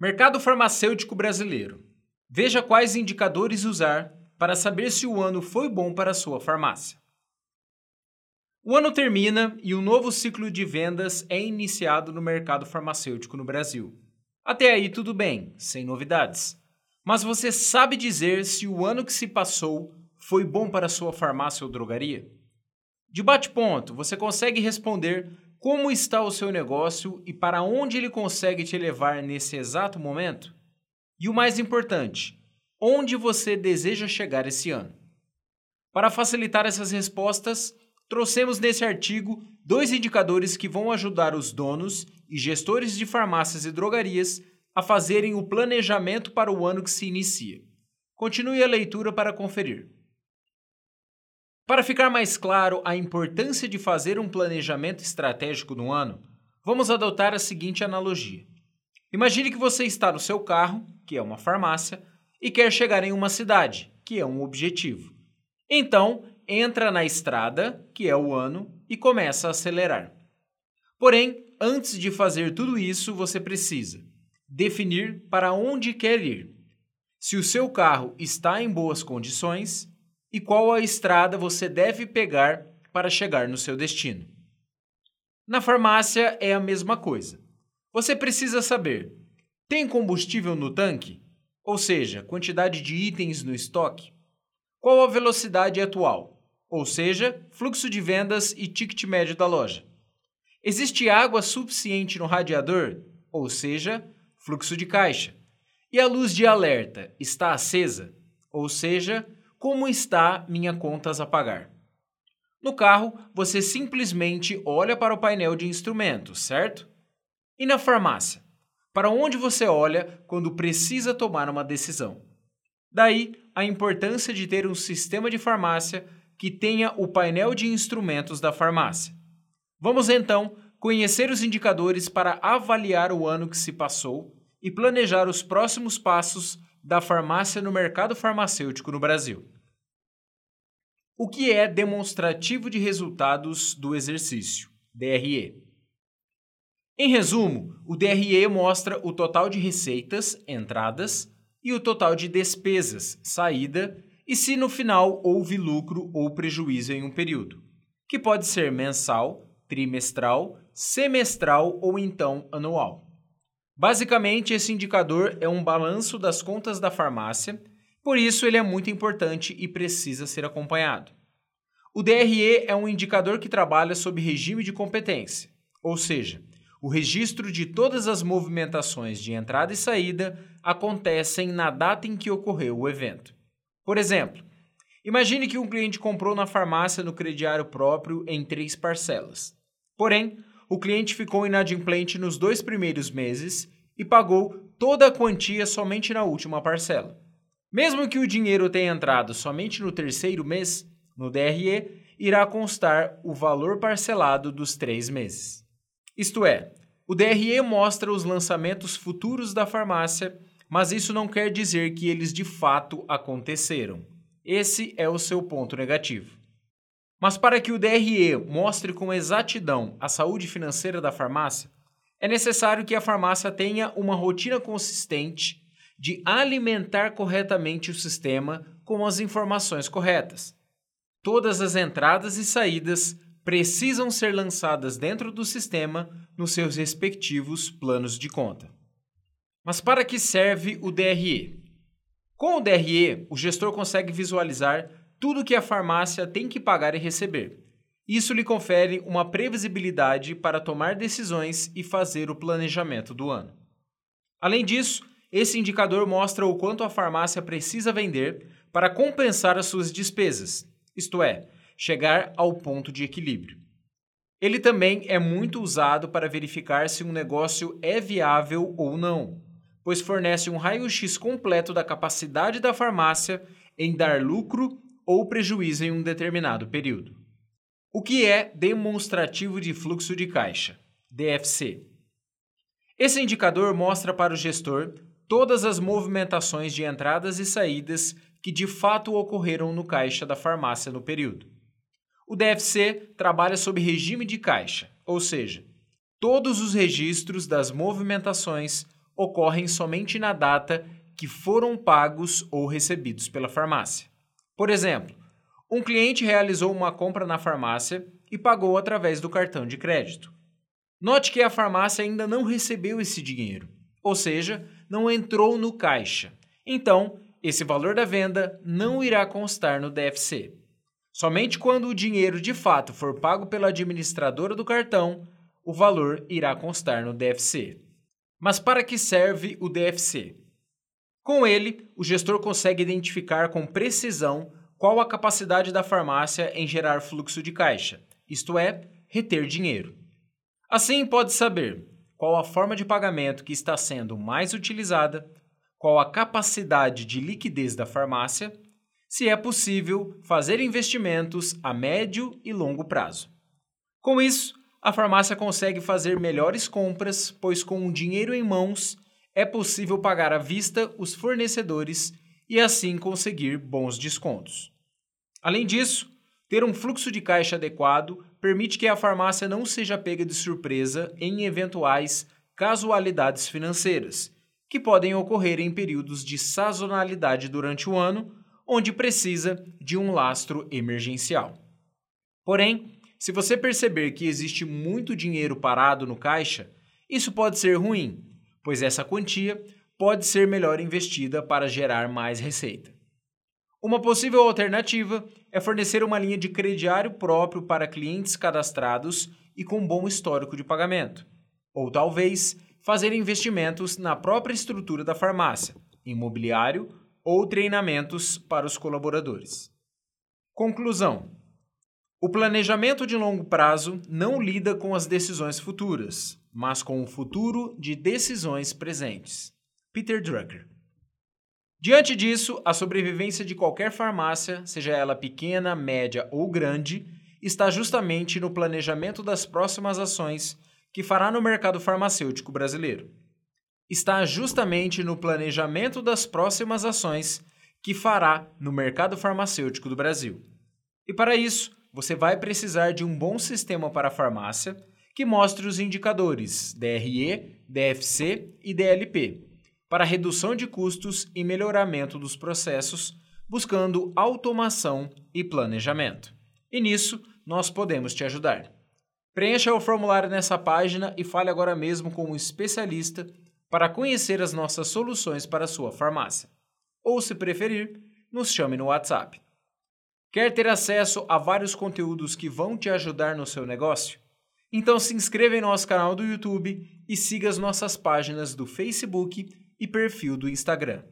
Mercado farmacêutico brasileiro. Veja quais indicadores usar para saber se o ano foi bom para sua farmácia. O ano termina e um novo ciclo de vendas é iniciado no mercado farmacêutico no Brasil. Até aí tudo bem, sem novidades. Mas você sabe dizer se o ano que se passou foi bom para sua farmácia ou drogaria? De bate-ponto, você consegue responder como está o seu negócio e para onde ele consegue te levar nesse exato momento? E o mais importante, onde você deseja chegar esse ano? Para facilitar essas respostas, trouxemos nesse artigo dois indicadores que vão ajudar os donos e gestores de farmácias e drogarias a fazerem o planejamento para o ano que se inicia. Continue a leitura para conferir. Para ficar mais claro a importância de fazer um planejamento estratégico no ano, vamos adotar a seguinte analogia. Imagine que você está no seu carro, que é uma farmácia, e quer chegar em uma cidade, que é um objetivo. Então, entra na estrada, que é o ano, e começa a acelerar. Porém, antes de fazer tudo isso, você precisa definir para onde quer ir, se o seu carro está em boas condições e qual a estrada você deve pegar para chegar no seu destino. Na farmácia é a mesma coisa. Você precisa saber: tem combustível no tanque? Ou seja, quantidade de itens no estoque? Qual a velocidade atual? Ou seja, fluxo de vendas e ticket médio da loja. Existe água suficiente no radiador? Ou seja, fluxo de caixa. E a luz de alerta está acesa? Ou seja, como está minha contas a pagar. No carro, você simplesmente olha para o painel de instrumentos, certo? E na farmácia? Para onde você olha quando precisa tomar uma decisão? Daí a importância de ter um sistema de farmácia que tenha o painel de instrumentos da farmácia. Vamos então conhecer os indicadores para avaliar o ano que se passou e planejar os próximos passos da farmácia no mercado farmacêutico no Brasil. O que é demonstrativo de resultados do exercício? DRE. Em resumo, o DRE mostra o total de receitas, entradas, e o total de despesas, saída, e se no final houve lucro ou prejuízo em um período, que pode ser mensal, trimestral, semestral ou então anual. Basicamente, esse indicador é um balanço das contas da farmácia por isso, ele é muito importante e precisa ser acompanhado. O DRE é um indicador que trabalha sob regime de competência, ou seja, o registro de todas as movimentações de entrada e saída acontecem na data em que ocorreu o evento. Por exemplo, imagine que um cliente comprou na farmácia no crediário próprio em três parcelas. Porém, o cliente ficou inadimplente nos dois primeiros meses e pagou toda a quantia somente na última parcela. Mesmo que o dinheiro tenha entrado somente no terceiro mês, no DRE irá constar o valor parcelado dos três meses. Isto é, o DRE mostra os lançamentos futuros da farmácia, mas isso não quer dizer que eles de fato aconteceram. Esse é o seu ponto negativo. Mas para que o DRE mostre com exatidão a saúde financeira da farmácia, é necessário que a farmácia tenha uma rotina consistente de alimentar corretamente o sistema com as informações corretas. Todas as entradas e saídas precisam ser lançadas dentro do sistema nos seus respectivos planos de conta. Mas para que serve o DRE? Com o DRE, o gestor consegue visualizar tudo que a farmácia tem que pagar e receber. Isso lhe confere uma previsibilidade para tomar decisões e fazer o planejamento do ano. Além disso, esse indicador mostra o quanto a farmácia precisa vender para compensar as suas despesas, isto é, chegar ao ponto de equilíbrio. Ele também é muito usado para verificar se um negócio é viável ou não, pois fornece um raio-x completo da capacidade da farmácia em dar lucro ou prejuízo em um determinado período. O que é demonstrativo de fluxo de caixa? DFC. Esse indicador mostra para o gestor todas as movimentações de entradas e saídas que de fato ocorreram no caixa da farmácia no período. O DFC trabalha sob regime de caixa, ou seja, todos os registros das movimentações ocorrem somente na data que foram pagos ou recebidos pela farmácia. Por exemplo, um cliente realizou uma compra na farmácia e pagou através do cartão de crédito. Note que a farmácia ainda não recebeu esse dinheiro, ou seja, não entrou no caixa. Então, esse valor da venda não irá constar no DFC. Somente quando o dinheiro de fato for pago pela administradora do cartão, o valor irá constar no DFC. Mas para que serve o DFC? Com ele, o gestor consegue identificar com precisão qual a capacidade da farmácia em gerar fluxo de caixa, isto é, reter dinheiro. Assim, pode saber qual a forma de pagamento que está sendo mais utilizada, qual a capacidade de liquidez da farmácia, se é possível fazer investimentos a médio e longo prazo. Com isso, a farmácia consegue fazer melhores compras, pois com o dinheiro em mãos é possível pagar à vista os fornecedores e assim conseguir bons descontos. Além disso, ter um fluxo de caixa adequado permite que a farmácia não seja pega de surpresa em eventuais casualidades financeiras, que podem ocorrer em períodos de sazonalidade durante o ano, onde precisa de um lastro emergencial. Porém, se você perceber que existe muito dinheiro parado no caixa, isso pode ser ruim, pois essa quantia pode ser melhor investida para gerar mais receita. Uma possível alternativa é fornecer uma linha de crediário próprio para clientes cadastrados e com bom histórico de pagamento. Ou talvez fazer investimentos na própria estrutura da farmácia, imobiliário ou treinamentos para os colaboradores. Conclusão: O planejamento de longo prazo não lida com as decisões futuras, mas com o futuro de decisões presentes. Peter Drucker. Diante disso, a sobrevivência de qualquer farmácia, seja ela pequena, média ou grande, está justamente no planejamento das próximas ações que fará no mercado farmacêutico brasileiro. Está justamente no planejamento das próximas ações que fará no mercado farmacêutico do Brasil. E para isso, você vai precisar de um bom sistema para a farmácia que mostre os indicadores DRE, DFC e DLP, para redução de custos e melhoramento dos processos, buscando automação e planejamento. E nisso, nós podemos te ajudar. Preencha o formulário nessa página e fale agora mesmo com um especialista para conhecer as nossas soluções para a sua farmácia. Ou, se preferir, nos chame no WhatsApp. Quer ter acesso a vários conteúdos que vão te ajudar no seu negócio? Então se inscreva em nosso canal do YouTube e siga as nossas páginas do Facebook e perfil do Instagram.